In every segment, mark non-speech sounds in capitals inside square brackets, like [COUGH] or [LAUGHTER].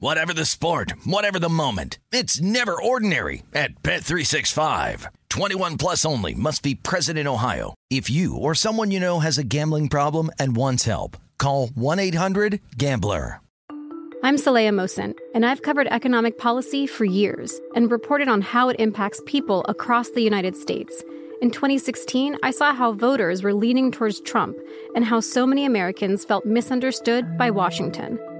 Whatever the sport, whatever the moment. It's never ordinary at Bet365. 21 plus only must be present in Ohio. If you or someone you know has a gambling problem and wants help, call 1-800-GAMBLER. I'm Saleha Mohsin, and I've covered economic policy for years and reported on how it impacts people across the United States. In 2016, I saw how voters were leaning towards Trump and how so many Americans felt misunderstood by Washington.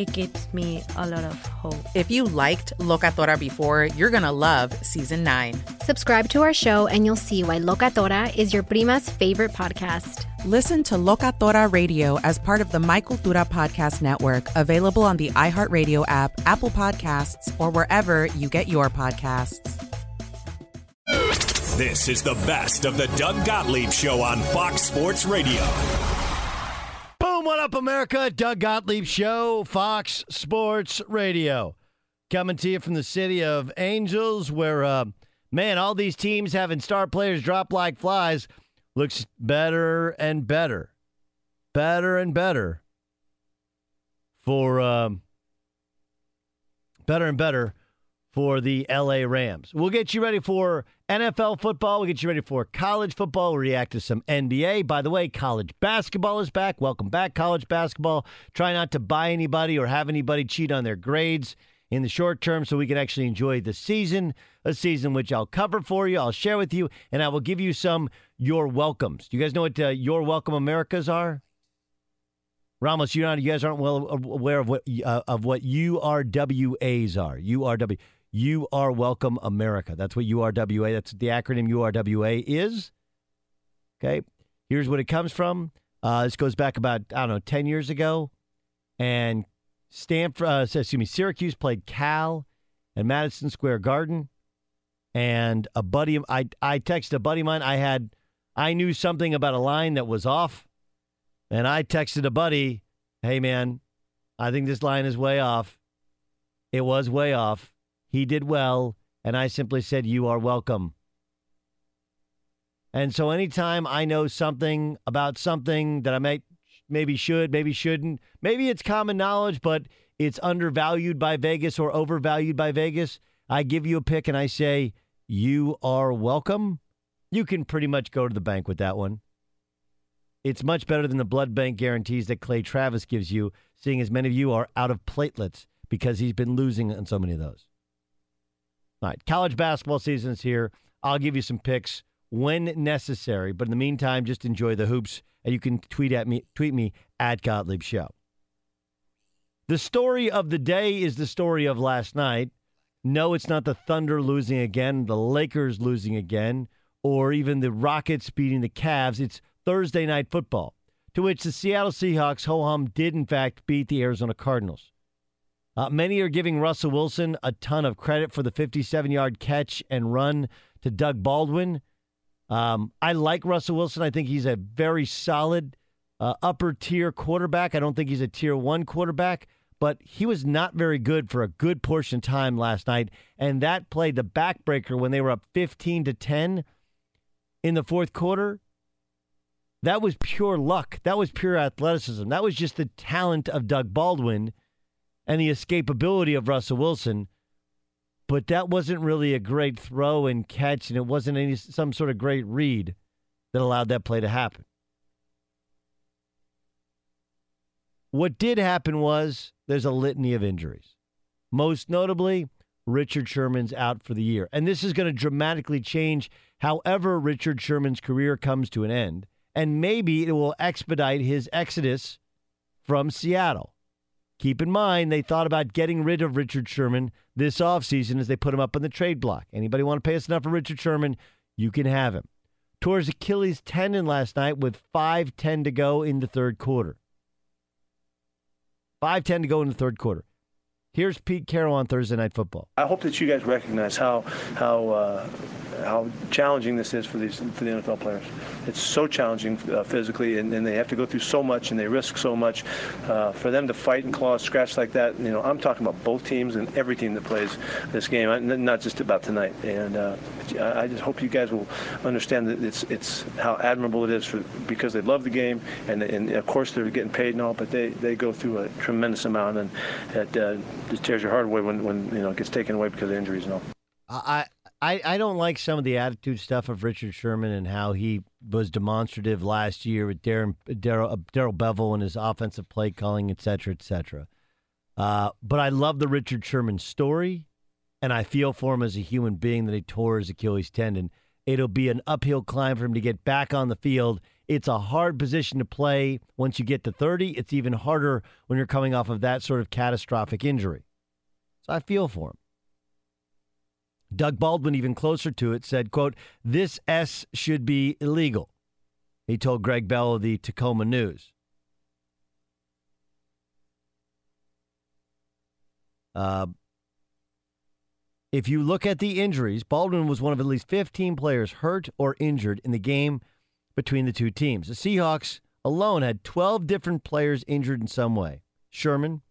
it gives me a lot of hope. If you liked Locatora before, you're going to love season nine. Subscribe to our show and you'll see why Locatora is your prima's favorite podcast. Listen to Locatora Radio as part of the My Cultura Podcast Network, available on the iHeartRadio app, Apple Podcasts, or wherever you get your podcasts. This is the best of the Doug Gottlieb Show on Fox Sports Radio. Boom, what up, America? Doug Gottlieb Show, Fox Sports Radio. Coming to you from the city of Angels, where, uh, man, all these teams having star players drop like flies looks better and better. Better and better for, um, better and better for the LA Rams. We'll get you ready for NFL football. We'll get you ready for college football. We'll react to some NBA. By the way, college basketball is back. Welcome back, college basketball. Try not to buy anybody or have anybody cheat on their grades in the short term so we can actually enjoy the season, a season which I'll cover for you, I'll share with you, and I will give you some your welcomes. Do you guys know what uh, your welcome Americas are? Ramos, you, you guys aren't well aware of what uh, of what URWAs are. URW. You are welcome, America. That's what URWA, that's the acronym URWA is. Okay. Here's what it comes from. Uh, this goes back about, I don't know, 10 years ago. And Stanford, uh, excuse me, Syracuse played Cal at Madison Square Garden. And a buddy, I, I texted a buddy of mine. I had, I knew something about a line that was off. And I texted a buddy, hey, man, I think this line is way off. It was way off. He did well, and I simply said, You are welcome. And so anytime I know something about something that I might maybe should, maybe shouldn't, maybe it's common knowledge, but it's undervalued by Vegas or overvalued by Vegas, I give you a pick and I say, You are welcome. You can pretty much go to the bank with that one. It's much better than the blood bank guarantees that Clay Travis gives you, seeing as many of you are out of platelets because he's been losing on so many of those. All right, college basketball season's here. I'll give you some picks when necessary, but in the meantime, just enjoy the hoops, and you can tweet at me, tweet me at Gottlieb Show. The story of the day is the story of last night. No, it's not the Thunder losing again, the Lakers losing again, or even the Rockets beating the Cavs. It's Thursday night football, to which the Seattle Seahawks ho hum did in fact beat the Arizona Cardinals. Uh, many are giving Russell Wilson a ton of credit for the 57 yard catch and run to Doug Baldwin. Um, I like Russell Wilson. I think he's a very solid uh, upper tier quarterback. I don't think he's a tier one quarterback, but he was not very good for a good portion of time last night. And that played the backbreaker when they were up 15 to 10 in the fourth quarter. That was pure luck. That was pure athleticism. That was just the talent of Doug Baldwin and the escapability of Russell Wilson. But that wasn't really a great throw and catch, and it wasn't any some sort of great read that allowed that play to happen. What did happen was there's a litany of injuries. Most notably, Richard Sherman's out for the year. And this is going to dramatically change however Richard Sherman's career comes to an end. And maybe it will expedite his exodus from Seattle. Keep in mind, they thought about getting rid of Richard Sherman this offseason as they put him up on the trade block. Anybody want to pay us enough for Richard Sherman? You can have him. Tore his Achilles tendon last night with 5.10 to go in the third quarter. 5.10 to go in the third quarter. Here's Pete Carroll on Thursday Night Football. I hope that you guys recognize how how uh, how challenging this is for these for the NFL players. It's so challenging uh, physically, and, and, they have to go through so much, and they risk so much. Uh, for them to fight and claw, scratch like that, you know, I'm talking about both teams and every team that plays this game, not just about tonight. And uh, I just hope you guys will understand that it's it's how admirable it is for because they love the game, and and of course they're getting paid and all, but they, they go through a tremendous amount, and it uh, just tears your heart away when when you know it gets taken away because of injuries and all. I I, I don't like some of the attitude stuff of Richard Sherman and how he was demonstrative last year with Darren Darrell, uh, Bevell and his offensive play calling, et cetera, et cetera. Uh, but I love the Richard Sherman story, and I feel for him as a human being that he tore his Achilles tendon. It'll be an uphill climb for him to get back on the field. It's a hard position to play once you get to 30. It's even harder when you're coming off of that sort of catastrophic injury. So I feel for him. Doug Baldwin, even closer to it, said, quote, this S should be illegal. He told Gregg Bell of the Tacoma News. Uh, if you look at the injuries, Baldwin was one of at least 15 players hurt or injured in the game between the two teams. The Seahawks alone had 12 different players injured in some way. Sherman,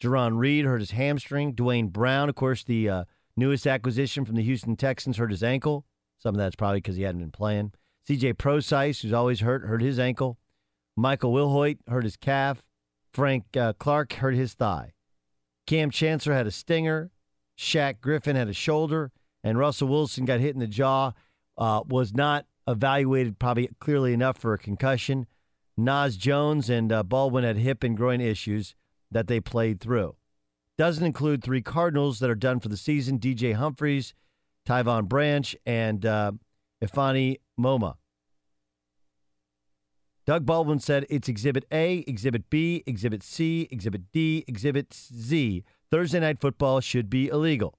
Jarran Reed hurt his hamstring. Duane Brown, of course, the uh, Newest acquisition from the Houston Texans hurt his ankle. Some of that's probably because he hadn't been playing. CJ Prosise, who's always hurt, hurt his ankle. Michael Wilhoite hurt his calf. Frank uh, Clark hurt his thigh. Kam Chancellor had a stinger. Shaq Griffin had a shoulder. And Russell Wilson got hit in the jaw. Uh, was not evaluated probably clearly enough for a concussion. Naz Jones and uh, Baldwin had hip and groin issues that they played through. Doesn't include three Cardinals that are done for the season DJ Humphries, Tyvon Branch, and uh, Ifeanyi Momah. Doug Baldwin said it's Exhibit A, Exhibit B, Exhibit C, Exhibit D, Exhibit Z. Thursday night football should be illegal.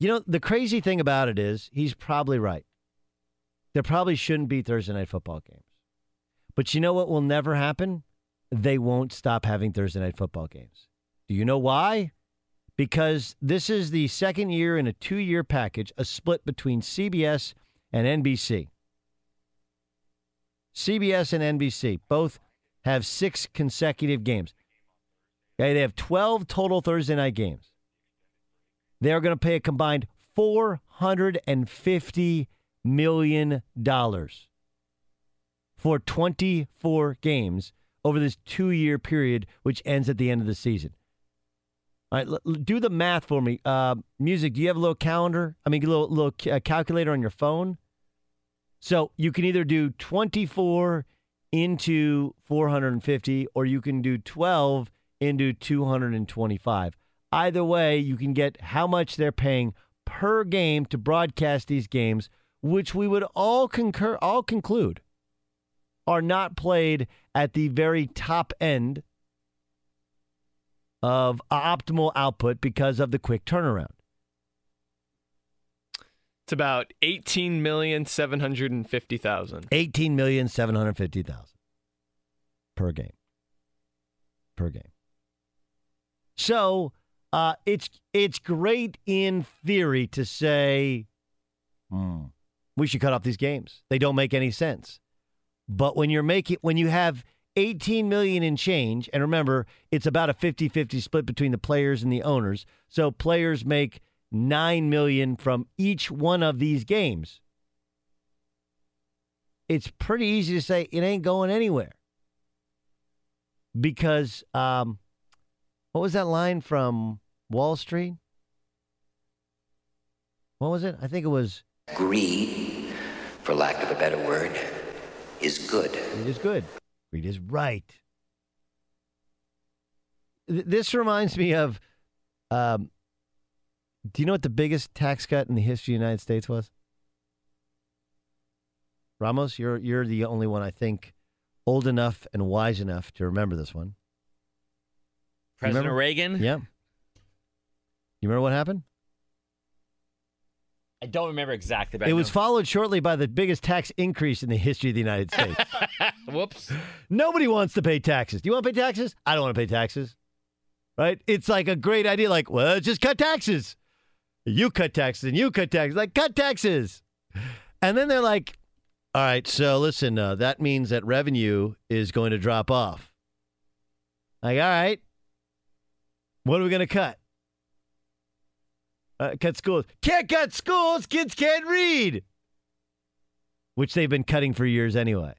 You know, the crazy thing about it is he's probably right. There probably shouldn't be Thursday night football games. But you know what will never happen? They won't stop having Thursday night football games. Do you know why? Because this is the second year in a two year package, a split between CBS and NBC. CBS and NBC both have six consecutive games. Okay, they have 12 total Thursday night games. They're going to pay a combined $450 million for 24 games over this two year period, which ends at the end of the season. All right, l- do the math for me. Uh, music, do you have a little calendar? I mean, a little, little uh, calculator on your phone? So you can either do 24 into 450 or you can do 12 into 225. Either way, you can get how much they're paying per game to broadcast these games, which we would all concur, all conclude are not played at the very top end of optimal output because of the quick turnaround. It's about eighteen million seven hundred and fifty thousand. Eighteen million seven hundred fifty thousand per game. Per game. So uh, it's it's great in theory to say, hmm, we should cut off these games. They don't make any sense. But when you're making when you have 18 million in change, and remember, it's about a 50-50 split between the players and the owners. So players make 9 million from each one of these games. It's pretty easy to say it ain't going anywhere. Because um, what was that line from Wall Street? What was it? I think it was Greed, for lack of a better word, is good. Greed is good. Greed is right. Th- This reminds me of um, do you know what the biggest tax cut in the history of the United States was? Ramos, you're you're the only one I think old enough and wise enough to remember this one. President remember? Reagan? Yeah. You remember what happened? I don't remember exactly, but It was followed shortly by the biggest tax increase in the history of the United States. [LAUGHS] Whoops. Nobody wants to pay taxes. Do you want to pay taxes? I don't want to pay taxes. Right? It's like a great idea. Like, well, just cut taxes. You cut taxes and you cut taxes. Like, cut taxes. And then they're like, all right, so listen, uh, that means that revenue is going to drop off. Like, all right, what are we going to cut? Uh, cut schools. Can't cut schools. Kids can't read. Which they've been cutting for years anyway.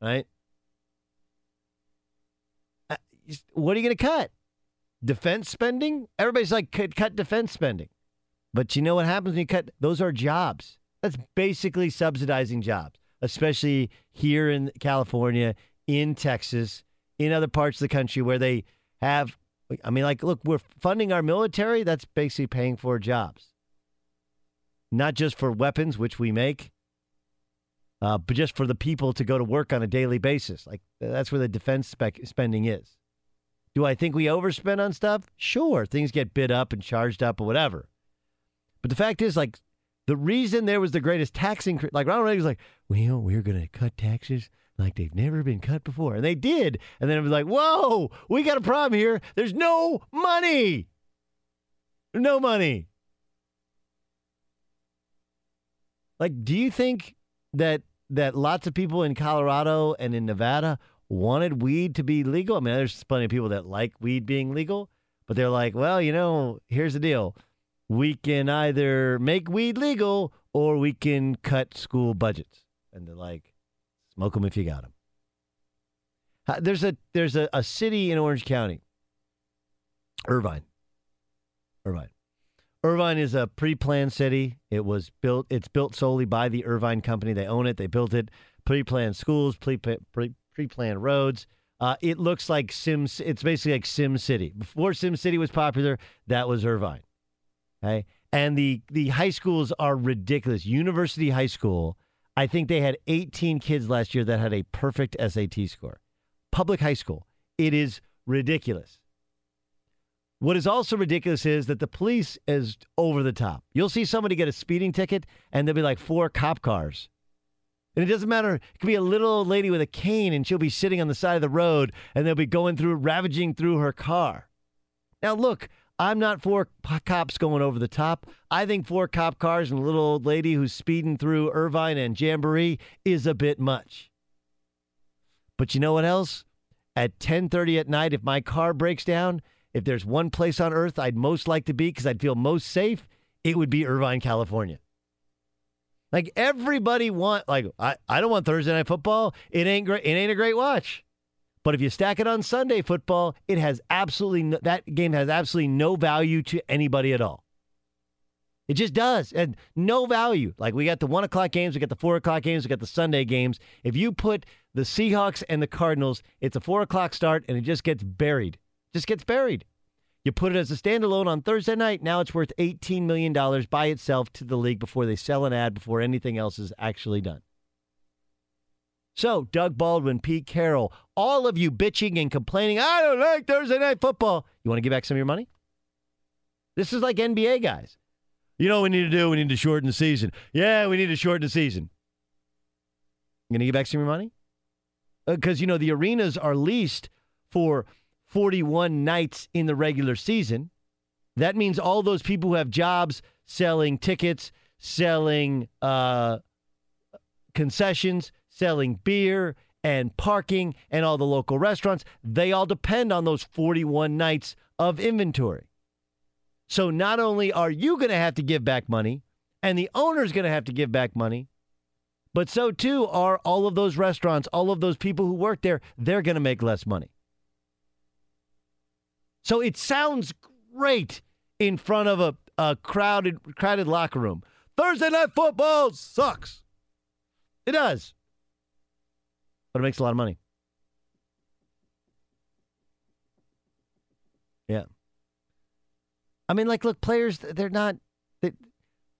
Right? Uh, What are you going to cut? Defense spending? Everybody's like, cut, cut defense spending. But you know what happens when you cut? Those are jobs. That's basically subsidizing jobs, especially here in California, in Texas, in other parts of the country where they have. I mean, like, look, we're funding our military. That's basically paying for jobs, not just for weapons, which we make, uh, but just for the people to go to work on a daily basis. Like, that's where the defense spec- spending is. Do I think we overspend on stuff? Sure. Things get bid up and charged up or whatever. But the fact is, like, the reason there was the greatest tax increase, like Ronald Reagan was like, well, we're going to cut taxes like they've never been cut before. And they did. And then it was like, whoa, we got a problem here. There's no money. No money. Like, do you think that that lots of people in Colorado and in Nevada wanted weed to be legal? I mean, there's plenty of people that like weed being legal, but they're like, well, you know, here's the deal. We can either make weed legal or we can cut school budgets. And they're like, smoke them if you got them. There's a there's a, a city in Orange County, Irvine. Irvine. Irvine is a pre-planned city. It was built. It's built solely by the Irvine company. They own it. They built it. Pre-planned schools, pre pre pre-planned roads. Uh, it looks like Sims. It's basically like Sim City. Before Sim City was popular, that was Irvine. Okay, and the the high schools are ridiculous. University High School. I think they had 18 kids last year that had a perfect SAT score. Public high school. It is ridiculous. What is also ridiculous is that the police is over the top. You'll see somebody get a speeding ticket and there'll be like four cop cars. And it doesn't matter. It could be a little old lady with a cane and she'll be sitting on the side of the road and they'll be going through, ravaging through her car. Now, look, I'm not for cops going over the top. I think four cop cars and a little old lady who's speeding through Irvine and Jamboree is a bit much. But you know what else? At 10:30 at night if my car breaks down, if there's one place on earth I'd most like to be cuz I'd feel most safe, it would be Irvine, California. Like everybody want like I, I don't want Thursday night football. It ain't great it ain't a great watch. But if you stack it on Sunday football, it has absolutely no, that game has absolutely no value to anybody at all. It just does, and no value. Like we got the one o'clock games, we got the four o'clock games, we got the Sunday games. If you put the Seahawks and the Cardinals, it's a four o'clock start, and it just gets buried. Just gets buried. You put it as a standalone on Thursday night. Now it's worth eighteen million dollars by itself to the league before they sell an ad before anything else is actually done. So, Doug Baldwin, Pete Carroll, all of you bitching and complaining, I don't like Thursday night football. You want to give back some of your money? This is like NBA guys. You know what we need to do? We need to shorten the season. Yeah, we need to shorten the season. You going to give back some of your money? Because, you know, the arenas are leased for 41 nights in the regular season. That means all those people who have jobs selling tickets, selling uh, concessions, selling beer and parking and all the local restaurants, they all depend on those 41 nights of inventory. So not only are you going to have to give back money and the owner's going to have to give back money, but so too are all of those restaurants, all of those people who work there, they're going to make less money. So it sounds great in front of a, a crowded crowded locker room. Thursday night football sucks. It does. But it makes a lot of money. Yeah. I mean, like, look, players, they're not, they,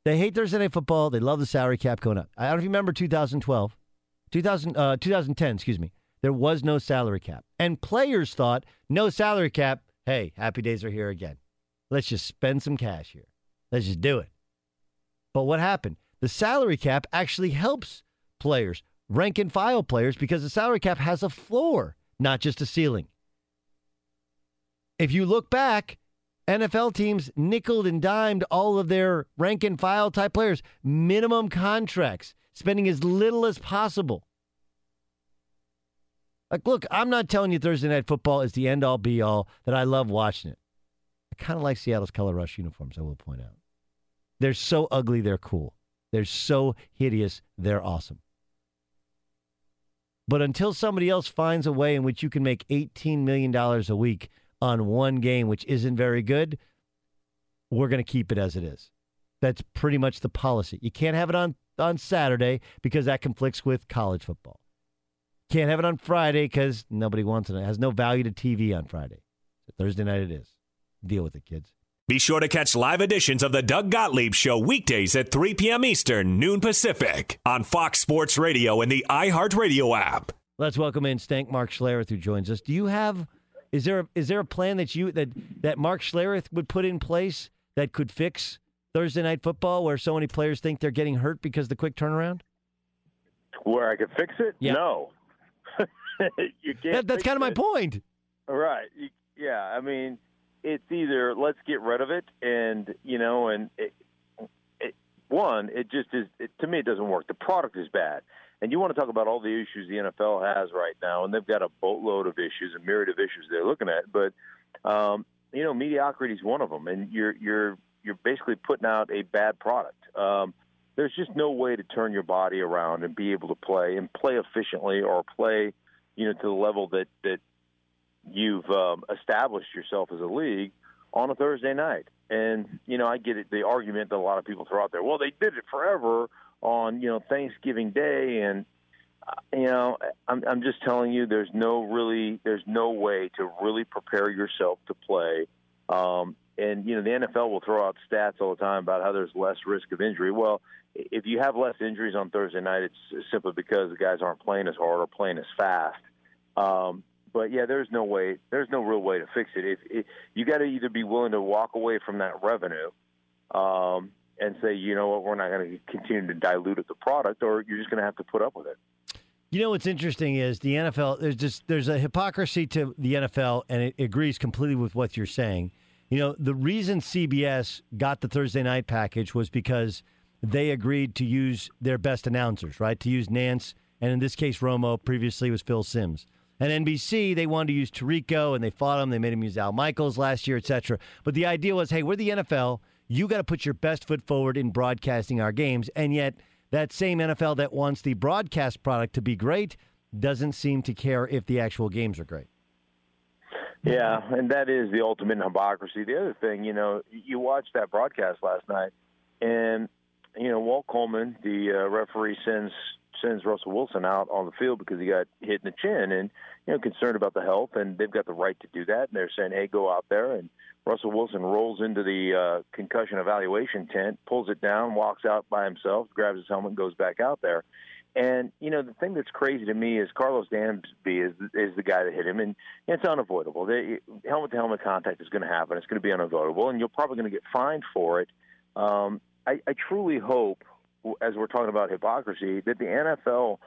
they hate Thursday night football. They love the salary cap going up. I don't know if you remember 2012, 2000, uh, 2010, excuse me. There was no salary cap. And players thought, no salary cap. Hey, happy days are here again. Let's just spend some cash here. Let's just do it. But what happened? The salary cap actually helps players, rank and file players, because the salary cap has a floor, not just a ceiling. If you look back, NFL teams nickeled and dimed all of their rank and file type players, minimum contracts, spending as little as possible. Like, look, I'm not telling you Thursday night football is the end all be all, that I love watching it. I kind of like Seattle's color rush uniforms, I will point out. They're so ugly, they're cool. They're so hideous, they're awesome. But until somebody else finds a way in which you can make $18 million a week on one game, which isn't very good, we're going to keep it as it is. That's pretty much the policy. You can't have it on, on Saturday because that conflicts with college football. Can't have it on Friday because nobody wants it. It has no value to TV on Friday. Thursday night it is. Deal with it, kids. Be sure to catch live editions of the Doug Gottlieb Show weekdays at 3 p.m. Eastern, noon Pacific, on Fox Sports Radio and the iHeartRadio app. Let's welcome in Stank Mark Schlereth, who joins us. Do you have is there a, is there a plan that you that that Mark Schlereth would put in place that could fix Thursday night football, where so many players think they're getting hurt because of the quick turnaround? Where I could fix it? Yeah. No, [LAUGHS] you can't. That, that's kind of my point. Right. You, yeah. I mean, it's either let's get rid of it, and you know, and it, it, one, it just is. It, to me, it doesn't work. The product is bad, and you want to talk about all the issues the NFL has right now, and they've got a boatload of issues, a myriad of issues they're looking at. But um, you know, mediocrity is one of them, and you're you're you're basically putting out a bad product. Um, there's just no way to turn your body around and be able to play and play efficiently or play, you know, to the level that that you've um, established yourself as a league on a Thursday night. And you know, I get it, the argument that a lot of people throw out there. Well, they did it forever on you know Thanksgiving Day, and uh, you know, I'm I'm just telling you, there's no really, there's no way to really prepare yourself to play. Um, and you know, the NFL will throw out stats all the time about how there's less risk of injury. Well, if you have less injuries on Thursday night, it's simply because the guys aren't playing as hard or playing as fast. Um, but yeah, there's no way, there's no real way to fix it. If, if you got to either be willing to walk away from that revenue um, and say, you know what, we're not going to continue to dilute the product, or you're just going to have to put up with it. You know what's interesting is the NFL. There's just there's a hypocrisy to the NFL, and it agrees completely with what you're saying. You know, the reason CBS got the Thursday night package was because they agreed to use their best announcers, right? To use Nance, and in this case, Romo. Previously, was Phil Simms. And NBC, they wanted to use Tirico, and they fought him. They made him use Al Michaels last year, etc. But the idea was, hey, we're the NFL. You got to put your best foot forward in broadcasting our games, and yet that same NFL that wants the broadcast product to be great doesn't seem to care if the actual games are great. Yeah, and that is the ultimate hypocrisy. The other thing, you know, you watched that broadcast last night, and you know, Walt Coleman, the uh, referee, sends sends Russell Wilson out on the field because he got hit in the chin, and you know, concerned about the health, and they've got the right to do that. And they're saying, "Hey, go out there." And Russell Wilson rolls into the uh, concussion evaluation tent, pulls it down, walks out by himself, grabs his helmet, and goes back out there. And you know the thing that's crazy to me is Karlos Dansby is is the guy that hit him, and it's unavoidable. The helmet to helmet contact is going to happen. It's going to be unavoidable, and you're probably going to get fined for it. Um, I, I truly hope, as we're talking about hypocrisy, that the NFL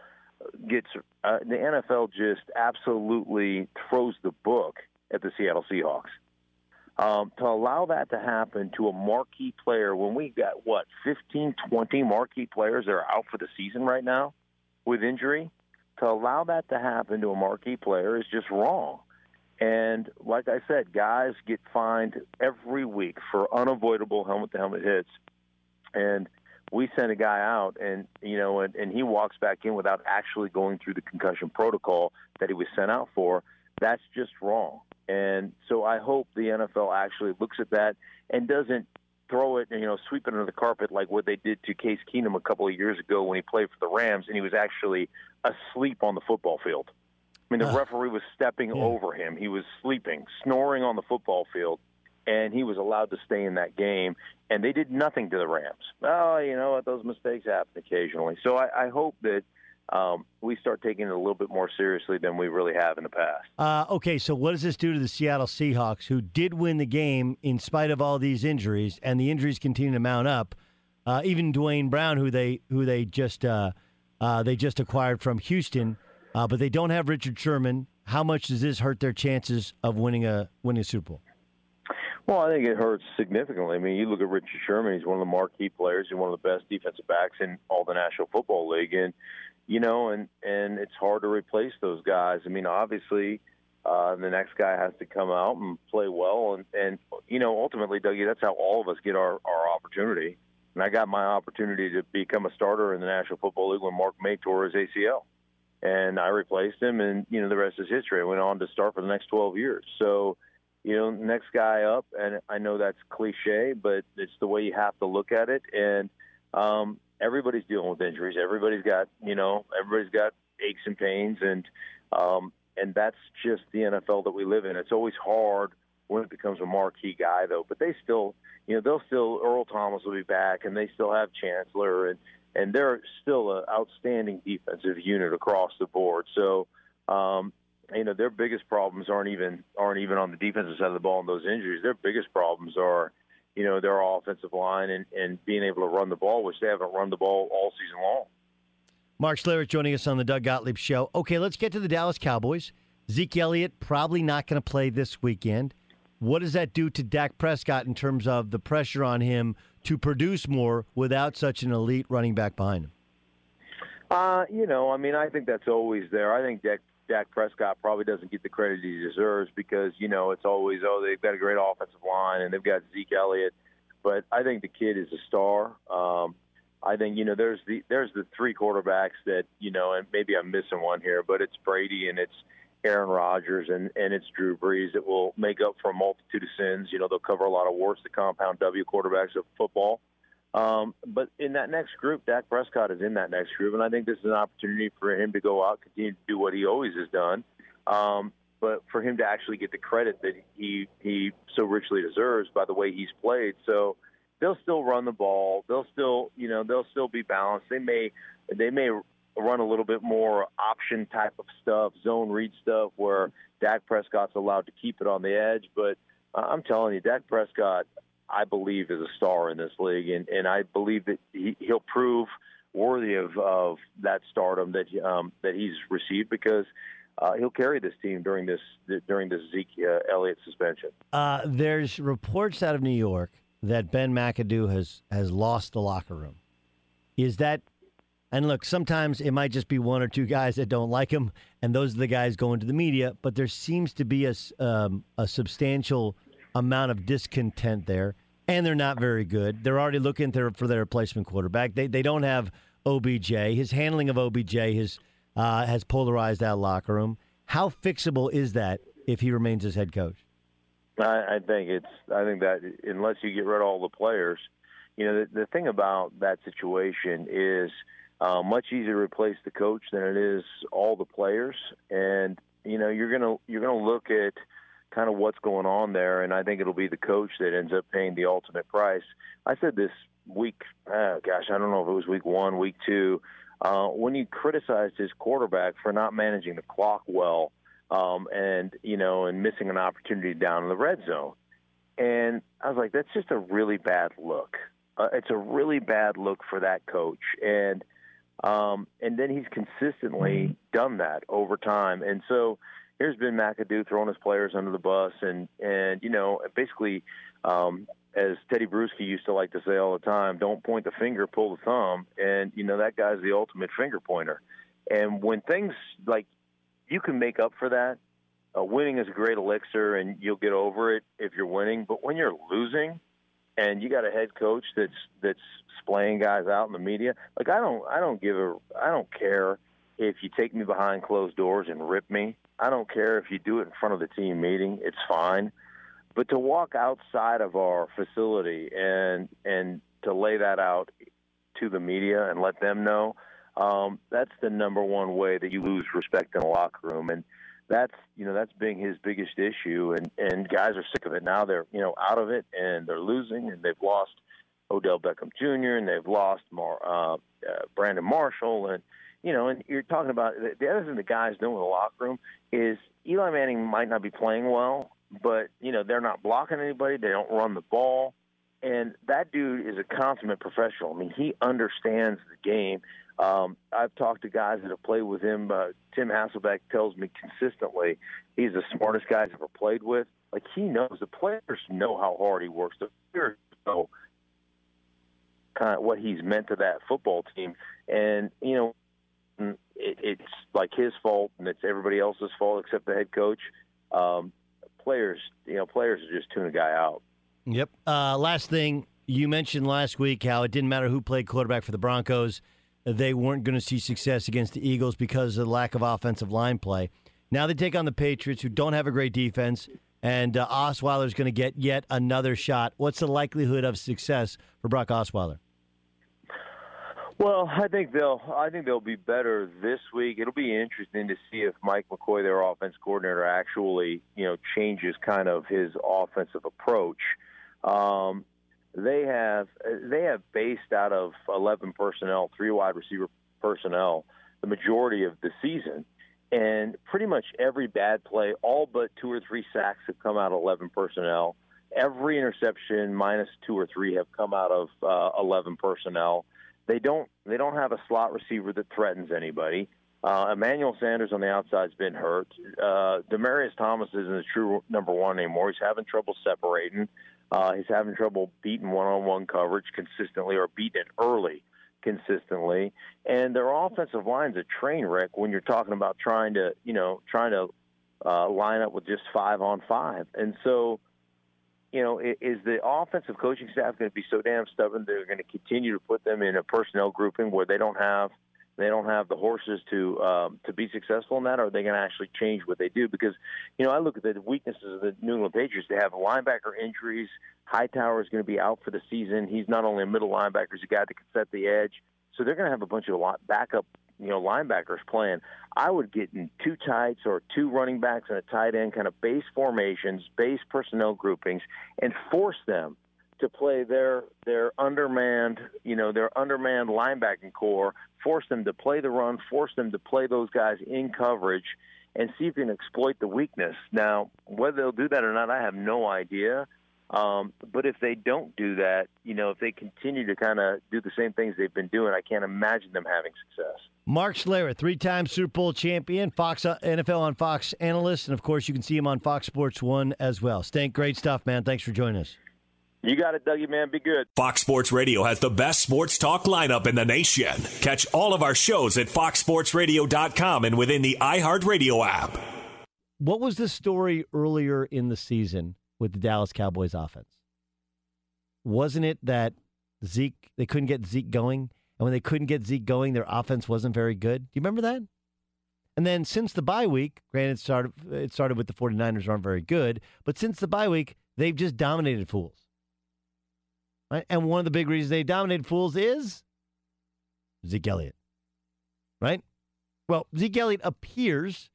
gets uh, the NFL just absolutely throws the book at the Seattle Seahawks. Um, to allow that to happen to a marquee player when we've got what 15, 20 marquee players that are out for the season right now with injury, to allow that to happen to a marquee player is just wrong. And like I said, guys get fined every week for unavoidable helmet to helmet hits. And we send a guy out and you know and, and he walks back in without actually going through the concussion protocol that he was sent out for that's just wrong. And so i hope the nfl actually looks at that and doesn't throw it you know sweep it under the carpet like what they did to case keenum a couple of years ago when he played for the rams and he was actually asleep on the football field. I mean the uh, referee was stepping yeah. over him. He was sleeping snoring on the football field and he was allowed to stay in that game. And they did nothing to the Rams. Oh, you know what? Those mistakes happen occasionally. So I, I hope that um, we start taking it a little bit more seriously than we really have in the past. Uh, okay, so what does this do to the Seattle Seahawks, who did win the game in spite of all these injuries, and the injuries continue to mount up? Uh, even Duane Brown, who they who they just uh, uh they just acquired from Houston, uh, but they don't have Richard Sherman. How much does this hurt their chances of winning a winning a Super Bowl? Well, I think it hurts significantly. I mean, you look at Richard Sherman; he's one of the marquee players. He's one of the best defensive backs in all the National Football League, and you know, and and it's hard to replace those guys. I mean, obviously, uh, the next guy has to come out and play well, and and you know, ultimately, Dougie, that's how all of us get our our opportunity. And I got my opportunity to become a starter in the National Football League when Mark May tore his ACL, and I replaced him, and you know, the rest is history. I went on to start for the next 12 years. So you know, next guy up. And I know that's cliche, but it's the way you have to look at it. And um, everybody's dealing with injuries. Everybody's got, you know, everybody's got aches and pains, and um, and that's just the NFL that we live in. It's always hard when it becomes a marquee guy, though. But they still, you know, they'll still Earl Thomas will be back, and they still have Chancellor, and and they're still an outstanding defensive unit across the board. So um, you know their biggest problems aren't even aren't even on the defensive side of the ball and those injuries. Their biggest problems are, you know, their offensive line and, and being able to run the ball, which they haven't run the ball all season long. Mark Schlereth joining us on the Doug Gottlieb Show. Okay, let's get to the Dallas Cowboys. Zeke Elliott probably not going to play this weekend. What does that do to Dak Prescott in terms of the pressure on him to produce more without such an elite running back behind him? Uh, you know, I mean, I think that's always there. I think Dak Dak Prescott probably doesn't get the credit he deserves because you know it's always oh they've got a great offensive line and they've got Zeke Elliott, but I think the kid is a star. Um, I think you know there's the there's the three quarterbacks that you know and maybe I'm missing one here, but it's Brady and it's Aaron Rodgers and and it's Drew Brees that will make up for a multitude of sins. You know they'll cover a lot of warts, the compound W quarterbacks of football. Um, but in that next group, Dak Prescott is in that next group, and I think this is an opportunity for him to go out, continue to do what he always has done, um, but for him to actually get the credit that he he so richly deserves by the way he's played. So they'll still run the ball. They'll still, you know, they'll still be balanced. They may they may run a little bit more option type of stuff, zone read stuff, where Dak Prescott's allowed to keep it on the edge. But I'm telling you, Dak Prescott, I believe is a star in this league, and, and I believe that he, he'll prove worthy of, of that stardom that um, that he's received because uh, he'll carry this team during this during this Zeke uh, Elliott suspension. Uh, there's reports out of New York that Ben McAdoo has has lost the locker room. Is that? And look, sometimes it might just be one or two guys that don't like him, and those are the guys going to the media. But there seems to be a um, a substantial amount of discontent there, and they're not very good. They're already looking for their replacement quarterback. They they don't have OBJ. His handling of OBJ has uh, has polarized that locker room. How fixable is that if he remains as head coach? I, I think it's. I think that unless you get rid of all the players, you know, the, the thing about that situation is uh, much easier to replace the coach than it is all the players, and you know, you're gonna you're gonna look at kind of what's going on there, and I think it'll be the coach that ends up paying the ultimate price. I said this week, uh, gosh, I don't know if it was week one, week two, uh, when he criticized his quarterback for not managing the clock well, um, and you know, and missing an opportunity down in the red zone, and I was like, that's just a really bad look. Uh, it's a really bad look for that coach, and um, and then he's consistently done that over time. And so here's Ben McAdoo throwing his players under the bus, and and you know basically, um, as Teddy Bruschi used to like to say all the time, don't point the finger, pull the thumb. And you know that guy's the ultimate finger pointer. And when things like you can make up for that. Uh, winning is a great elixir, and you'll get over it if you're winning. But when you're losing, and you got a head coach that's that's splaying guys out in the media. Like I don't I don't give a I don't care if you take me behind closed doors and rip me. I don't care if you do it in front of the team meeting. It's fine. But to walk outside of our facility and and to lay that out to the media and let them know, um, that's the number one way that you lose respect in a locker room. And that's you know that's being his biggest issue, and and guys are sick of it now. They're you know out of it, and they're losing, and they've lost Odell Beckham Jr. and they've lost Mar, uh, uh, Brandon Marshall, and you know, and you're talking about the other thing the guys doing in the locker room is Eli Manning might not be playing well, but you know they're not blocking anybody, they don't run the ball, and that dude is a consummate professional. I mean, he understands the game. Um, I've talked to guys that have played with him. Uh, Tim Hasselbeck tells me consistently he's the smartest guy I've ever played with. Like he knows the players know how hard he works. The players know kind of what he's meant to that football team, and you know it, it's like his fault and it's everybody else's fault except the head coach. Um, players, you know, players are just tune a guy out. Yep. Uh, last thing you mentioned last week how it didn't matter who played quarterback for the Broncos they weren't going to see success against the Eagles because of the lack of offensive line play. Now they take on the Patriots, who don't have a great defense, and uh, Osweiler is going to get yet another shot. What's the likelihood of success for Brock Osweiler? Well, I think they'll. I think they'll be better this week. It'll be interesting to see if Mike McCoy, their offense coordinator, actually, you know, changes kind of his offensive approach. Um, they have they have based out of 11 personnel, three wide receiver personnel, the majority of the season, and pretty much every bad play, all but two or three sacks, have come out of 11 personnel. Every interception, minus two or three, have come out of uh, 11 personnel. They don't they don't have a slot receiver that threatens anybody. Uh, Emmanuel Sanders on the outside's been hurt. Uh, Demaryius Thomas isn't a true number one anymore. He's having trouble separating. Uh, he's having trouble beating one-on-one coverage consistently or beating it early consistently. And their offensive line's a train wreck when you're talking about trying to, you know, trying to uh, line up with just five on five. And so, you know, is the offensive coaching staff going to be so damn stubborn they're going to continue to put them in a personnel grouping where they don't have – they don't have the horses to um, to be successful in that, or are they going to actually change what they do? Because you know, I look at the weaknesses of the New England Patriots. They have linebacker injuries. Hightower is going to be out for the season. He's not only a middle linebacker; he's a guy that can set the edge. So they're going to have a bunch of lot backup, you know, linebackers playing. I would get in two tights or two running backs and a tight end, kind of base formations, base personnel groupings, and force them to play their their undermanned, you know, their undermanned linebacking core, force them to play the run, force them to play those guys in coverage, and see if you can exploit the weakness. Now, whether they'll do that or not, I have no idea. Um, but if they don't do that, you know, if they continue to kind of do the same things they've been doing, I can't imagine them having success. Mark Schlereth, three-time Super Bowl champion, Fox uh, NFL on Fox analyst, and of course you can see him on Fox Sports One as well. Stank, great stuff, man. Thanks for joining us. You got it, Dougie, man. Be good. Fox Sports Radio has the best sports talk lineup in the nation. Catch all of our shows at foxsportsradio.com and within the iHeartRadio app. What was the story earlier in the season with the Dallas Cowboys offense? Wasn't it that Zeke, they couldn't get Zeke going? And when they couldn't get Zeke going, their offense wasn't very good. Do you remember that? And then since the bye week, granted, it started, it started with the 49ers aren't very good, but since the bye week, they've just dominated fools. Right? And one of the big reasons they dominated fools is Zeke Elliott. Right? Well, Zeke Elliott appears,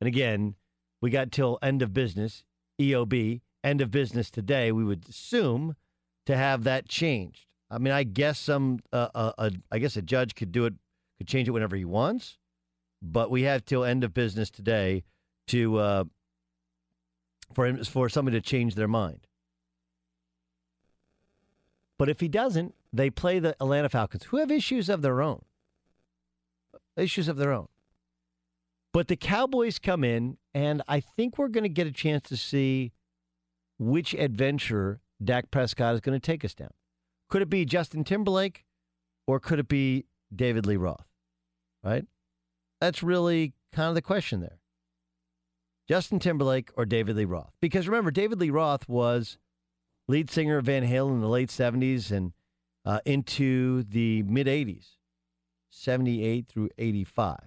and again, we got till end of business, EOB, end of business today, we would assume to have that changed. I mean, I guess some, uh, uh, uh, I guess a judge could do it, could change it whenever he wants, but we have till end of business today to uh, for for somebody to change their mind. But if he doesn't, they play the Atlanta Falcons, who have issues of their own. Issues of their own. But the Cowboys come in, and I think we're going to get a chance to see which adventure Dak Prescott is going to take us down. Could it be Justin Timberlake or could it be David Lee Roth? Right? That's really kind of the question there. Justin Timberlake or David Lee Roth? Because remember, David Lee Roth was lead singer of Van Halen in the late 70s and uh, into the mid 80s, 78 through 85.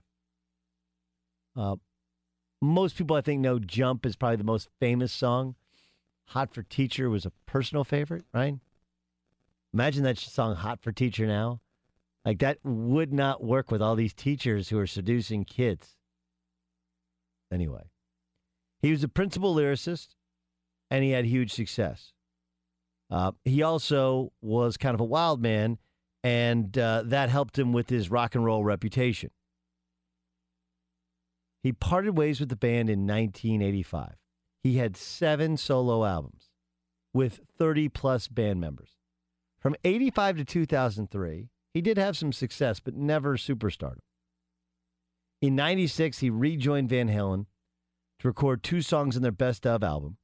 Uh, most people, I think, know Jump is probably the most famous song. Hot for Teacher was a personal favorite, right? Imagine that song, Hot for Teacher, now. Like, that would not work with all these teachers who are seducing kids. Anyway, he was a principal lyricist and he had huge success. Uh, he also was kind of a wild man, and uh, that helped him with his rock and roll reputation. He parted ways with the band in 1985. He had seven solo albums with 30 plus band members. From 85 to 2003, he did have some success, but never superstardom. In 96, he rejoined Van Halen to record two songs in their best of album.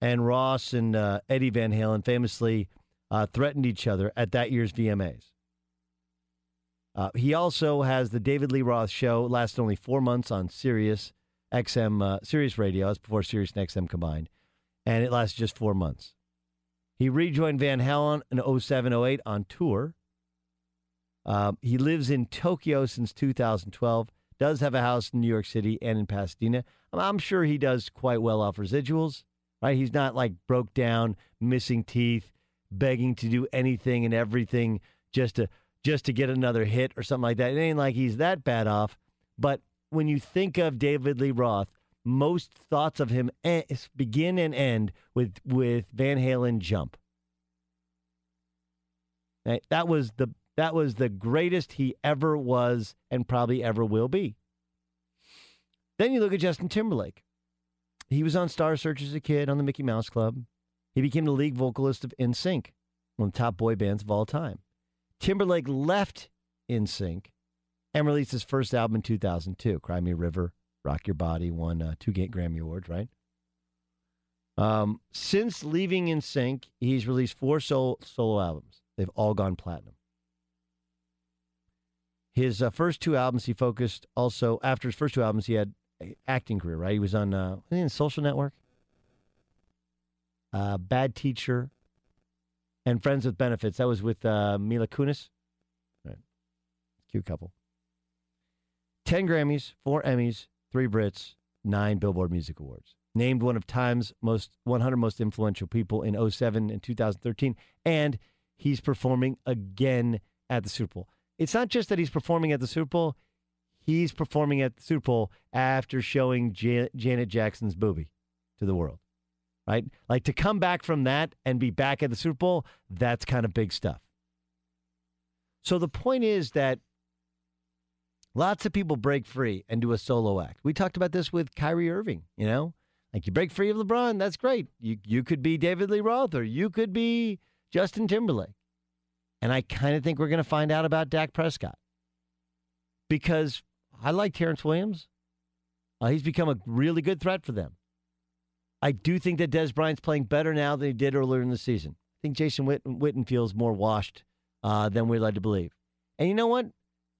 And Roth and uh, Eddie Van Halen famously uh, threatened each other at that year's VMAs. Uh, he also has the David Lee Roth show, lasted only four months on Sirius XM, uh, Sirius Radio. That's before Sirius and XM combined, and it lasted just four months. He rejoined Van Halen in 07 08 on tour. Uh, he lives in Tokyo since 2012. Does have a house in New York City and in Pasadena. I'm sure he does quite well off residuals. Right? He's not like broke down, missing teeth, begging to do anything and everything just to just to get another hit or something like that. It ain't like he's that bad off. But when you think of David Lee Roth, most thoughts of him begin and end with with Van Halen jump. That was the that was the greatest he ever was and probably ever will be. Then you look at Justin Timberlake. He was on Star Search as a kid on the Mickey Mouse Club. He became the lead vocalist of NSYNC, one of the top boy bands of all time. Timberlake left NSYNC and released his first album in 2002, Cry Me River, Rock Your Body, won uh, two Grammy Awards, right? Um, since leaving NSYNC, he's released four solo, solo albums. They've all gone platinum. His uh, first two albums, he focused also, after his first two albums, he had an acting career, right? He was on uh, in Social Network, uh, Bad Teacher, and Friends with Benefits. That was with uh, Mila Kunis. Right. Cute couple. 10 Grammys, 4 Emmys, 3 Brits, 9 Billboard Music Awards. Named one of Time's most 100 most influential people in 07 and 2013 and he's performing again at the Super Bowl. It's not just that he's performing at the Super Bowl, he's performing at the Super Bowl after showing Jan- Janet Jackson's booby to the world right? Like to come back from that and be back at the Super Bowl, that's kind of big stuff. So the point is that lots of people break free and do a solo act. We talked about this with Kyrie Irving, you know? Like you break free of LeBron, that's great. You you could be David Lee Roth or you could be Justin Timberlake. And I kind of think we're going to find out about Dak Prescott. Because I like Terrance Williams. Uh, he's become a really good threat for them. I do think that Dez Bryant's playing better now than he did earlier in the season. I think Jason Witten, Witten feels more washed uh, than we're led to believe. And you know what?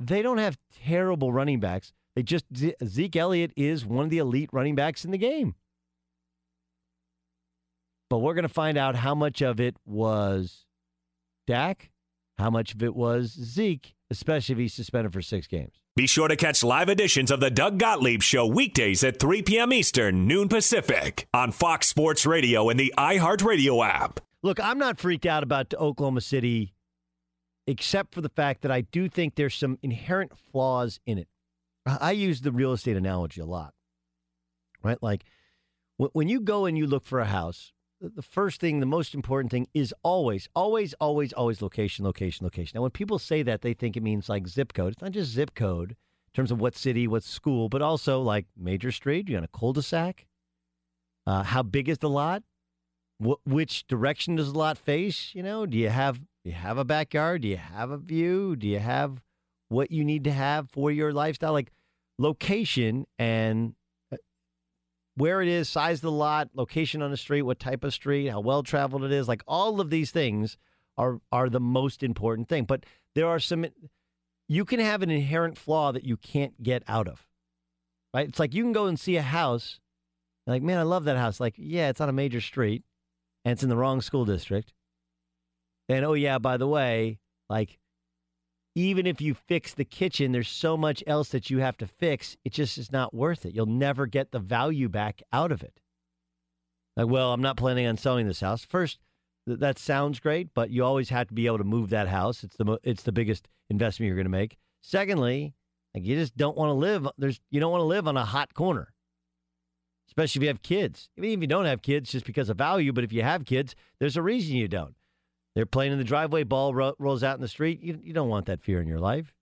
They don't have terrible running backs. They just Zeke Elliott is one of the elite running backs in the game. But we're going to find out how much of it was Dak, how much of it was Zeke, especially if he's suspended for six games. Be sure to catch live editions of the Doug Gottlieb Show weekdays at 3 p.m. Eastern, noon Pacific, on Fox Sports Radio and the iHeartRadio app. Look, I'm not freaked out about Oklahoma City, except for the fact that I do think there's some inherent flaws in it. I use the real estate analogy a lot, right? Like when you go and you look for a house, the first thing, the most important thing is always, always, always, always location, location, location. Now, when people say that, they think it means like zip code. It's not just zip code in terms of what city, what school, but also like major street. You're on a cul-de-sac. Uh, how big is the lot? wh- which direction does the lot face? You know, do you have do you have a backyard? Do you have a view? Do you have what you need to have for your lifestyle? Like location and uh, where it is, size of the lot, location on the street, what type of street, how well traveled it is. Like all of these things are are the most important thing. But there are some you can have an inherent flaw that you can't get out of. Right? It's like you can go and see a house, like, man, I love that house. Like, yeah, it's on a major street and it's in the wrong school district. And oh yeah, by the way, like even if you fix the kitchen, there's so much else that you have to fix. It just is not worth it. You'll never get the value back out of it. Like, well, I'm not planning on selling this house. First, th- that sounds great, but you always have to be able to move that house. It's the mo- it's the biggest investment you're going to make. Secondly, like you just don't want to live there's you don't want to live on a hot corner. Especially if you have kids. Even if you don't have kids just because of value, but if you have kids, there's a reason you don't. They're playing in the driveway, ball ro- rolls out in the street. You, you don't want that fear in your life.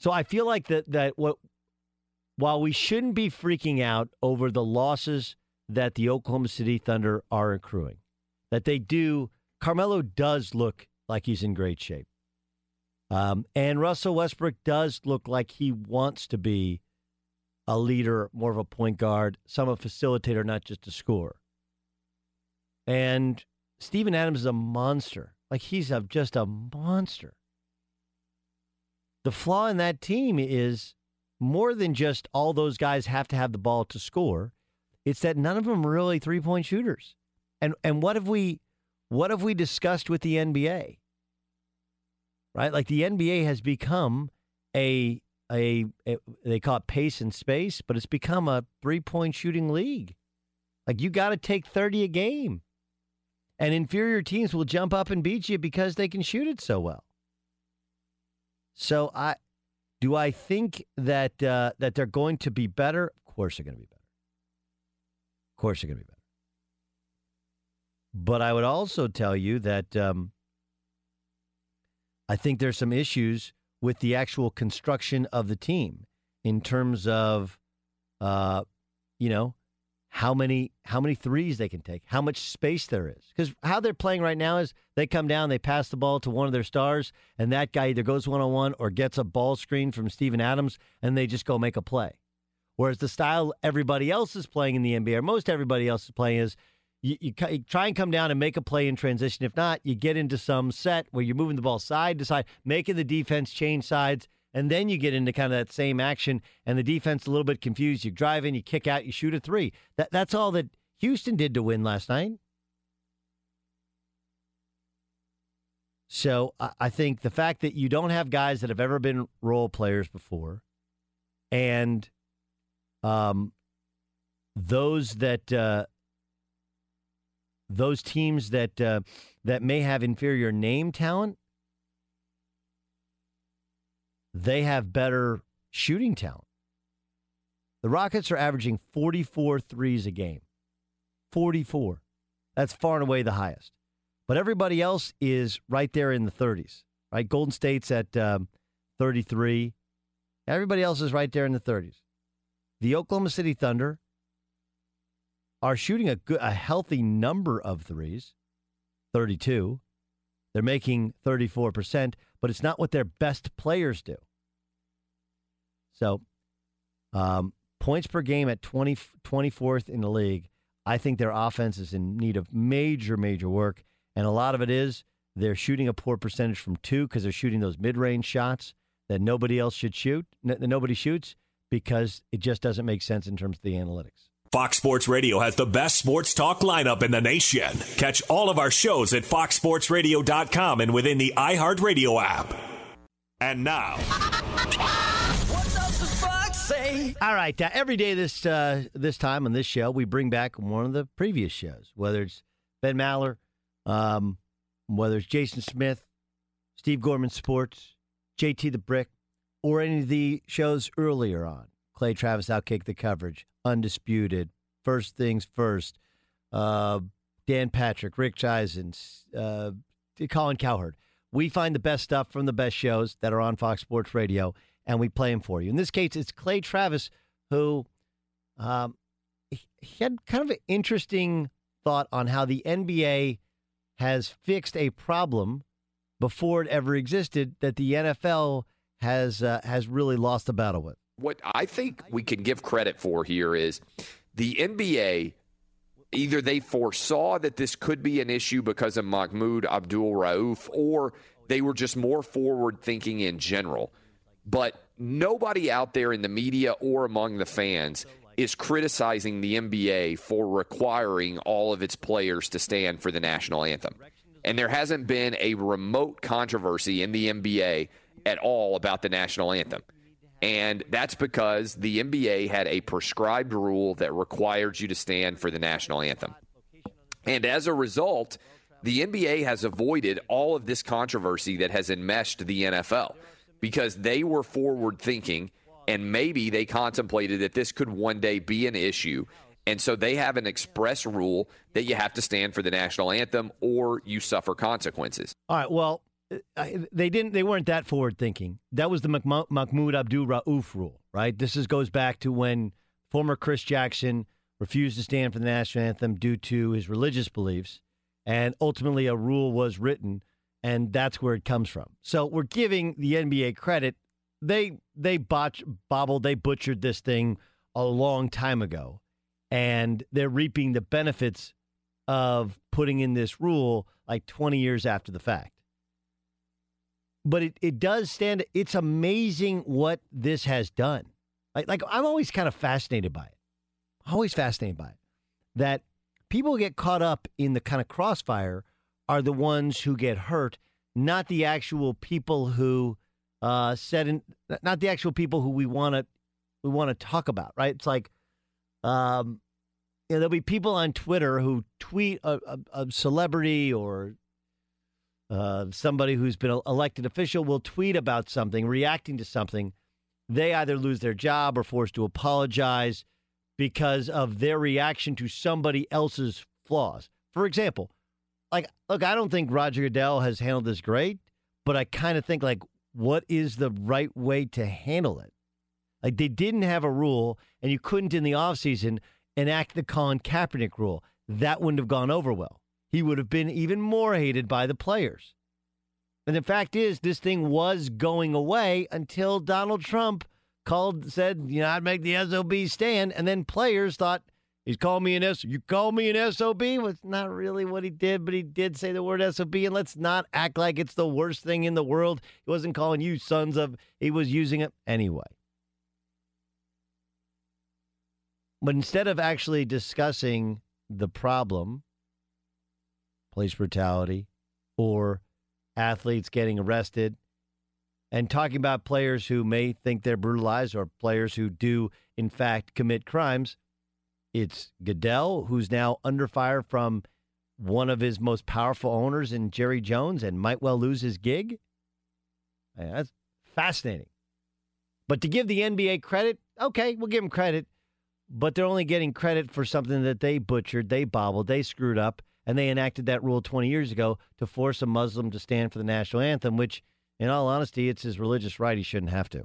So I feel like that that what while we shouldn't be freaking out over the losses that the Oklahoma City Thunder are accruing, that they do, Carmelo does look like he's in great shape. Um, and Russell Westbrook does look like he wants to be a leader, more of a point guard, some a facilitator, not just a scorer. And Steven Adams is a monster. Like he's a, just a monster. The flaw in that team is more than just all those guys have to have the ball to score. It's that none of them are really three point shooters. And and what have we what have we discussed with the NBA? Right? Like the NBA has become a a, a they call it pace and space, but it's become a three point shooting league. Like you got to take 30 a game. And inferior teams will jump up and beat you because they can shoot it so well. So I do I think that uh, that they're going to be better? Of course they're going to be better. Of course they're going to be better. But I would also tell you that um, I think there's some issues with the actual construction of the team in terms of, uh, you know, how many how many threes they can take, how much space there is. Because how they're playing right now is they come down, they pass the ball to one of their stars, and that guy either goes one on one or gets a ball screen from Steven Adams, and they just go make a play. Whereas the style everybody else is playing in the NBA, or most everybody else is playing, is you, you, you try and come down and make a play in transition. If not, you get into some set where you're moving the ball side to side, making the defense change sides, and then you get into kind of that same action, and the defense a little bit confused. You drive in, you kick out, you shoot a three. That that's all that Houston did to win last night. So I, think the fact that you don't have guys that have ever been role players before, and um, those that uh, those teams that uh, that may have inferior name talent, they have better shooting talent. The Rockets are averaging 44 threes a game. 44. That's far and away the highest. But everybody else is right there in the 30s, right? Golden State's at um, 33. Everybody else is right there in the 30s. The Oklahoma City Thunder are shooting a good, a healthy number of threes, 32. They're making 34%, but it's not what their best players do. So, um, points per game at 20, 24th in the league. I think their offense is in need of major, major work. And a lot of it is they're shooting a poor percentage from two because they're shooting those mid range shots that nobody else should shoot, that nobody shoots because it just doesn't make sense in terms of the analytics. Fox Sports Radio has the best sports talk lineup in the nation. Catch all of our shows at foxsportsradio.com and within the iHeartRadio app. And now. [LAUGHS] All right, uh, every day this uh, this time on this show, we bring back one of the previous shows, whether it's Ben Maller, um, whether it's Jason Smith, Steve Gorman Sports, JT the Brick, or any of the shows earlier on. Clay Travis outkick the coverage, undisputed, first things first. Uh, Dan Patrick, Rich Eisen, uh, Colin Cowherd. We find the best stuff from the best shows that are on Fox Sports Radio, and we play them for you. In this case, it's Clay Travis who um, he had kind of an interesting thought on how the NBA has fixed a problem before it ever existed that the NFL has uh, has really lost the battle with. What I think we can give credit for here is the NBA either they foresaw that this could be an issue because of Mahmoud Abdul Rauf or they were just more forward thinking in general. But nobody out there in the media or among the fans is criticizing the NBA for requiring all of its players to stand for the national anthem. And there hasn't been a remote controversy in the NBA at all about the national anthem. And that's because the NBA had a prescribed rule that required you to stand for the national anthem. And as a result, the NBA has avoided all of this controversy that has enmeshed the NFL because they were forward thinking and maybe they contemplated that this could one day be an issue. And so they have an express rule that you have to stand for the national anthem or you suffer consequences. All right. Well, they didn't. They weren't that forward thinking. That was the Mahmoud Abdul Rauf rule, right? This is goes back to when former Chris Jackson refused to stand for the national anthem due to his religious beliefs, and ultimately a rule was written, and that's where it comes from. So we're giving the NBA credit. They they botched, bobbled, they butchered this thing a long time ago, and they're reaping the benefits of putting in this rule like 20 years after the fact but it, it does stand. It's amazing what this has done. Like, like I'm always kind of fascinated by it. Always fascinated by it. That people get caught up in the kind of crossfire are the ones who get hurt, not the actual people who uh, said in, not the actual people who we want to we want to talk about. Right? It's like, um, you know, there'll be people on Twitter who tweet a, a, a celebrity or uh, somebody who's been an elected official will tweet about something, reacting to something. They either lose their job or forced to apologize because of their reaction to somebody else's flaws. For example, like, look, I don't think Roger Goodell has handled this great, but I kind of think, like, what is the right way to handle it? Like, they didn't have a rule, and you couldn't in the offseason enact the Colin Kaepernick rule. That wouldn't have gone over well he would have been even more hated by the players. And the fact is, this thing was going away until Donald Trump called, said, you know, I'd make the SOB stand. And then players thought, he's called me an S. You call me an SOB? It's not really what he did, but he did say the word SOB. And let's not act like it's the worst thing in the world. He wasn't calling you sons of, he was using it anyway. But instead of actually discussing the problem, police brutality or athletes getting arrested and talking about players who may think they're brutalized or players who do, in fact, commit crimes. It's Goodell, who's now under fire from one of his most powerful owners in Jerry Jones and might well lose his gig. That's fascinating. But to give the NBA credit, okay, we'll give them credit. But they're only getting credit for something that they butchered, they bobbled, they screwed up, and they enacted that rule 20 years ago to force a Muslim to stand for the national anthem, which, in all honesty, it's his religious right. He shouldn't have to.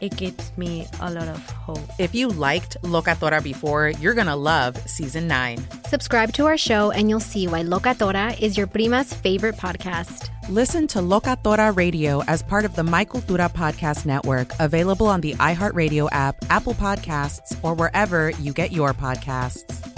it gives me a lot of hope. If you liked Locatora before, you're going to love season 9. Subscribe to our show and you'll see why Locatora is your prima's favorite podcast. Listen to Locatora Radio as part of the Mi Cultura Podcast Network, available on the iHeartRadio app, Apple Podcasts, or wherever you get your podcasts.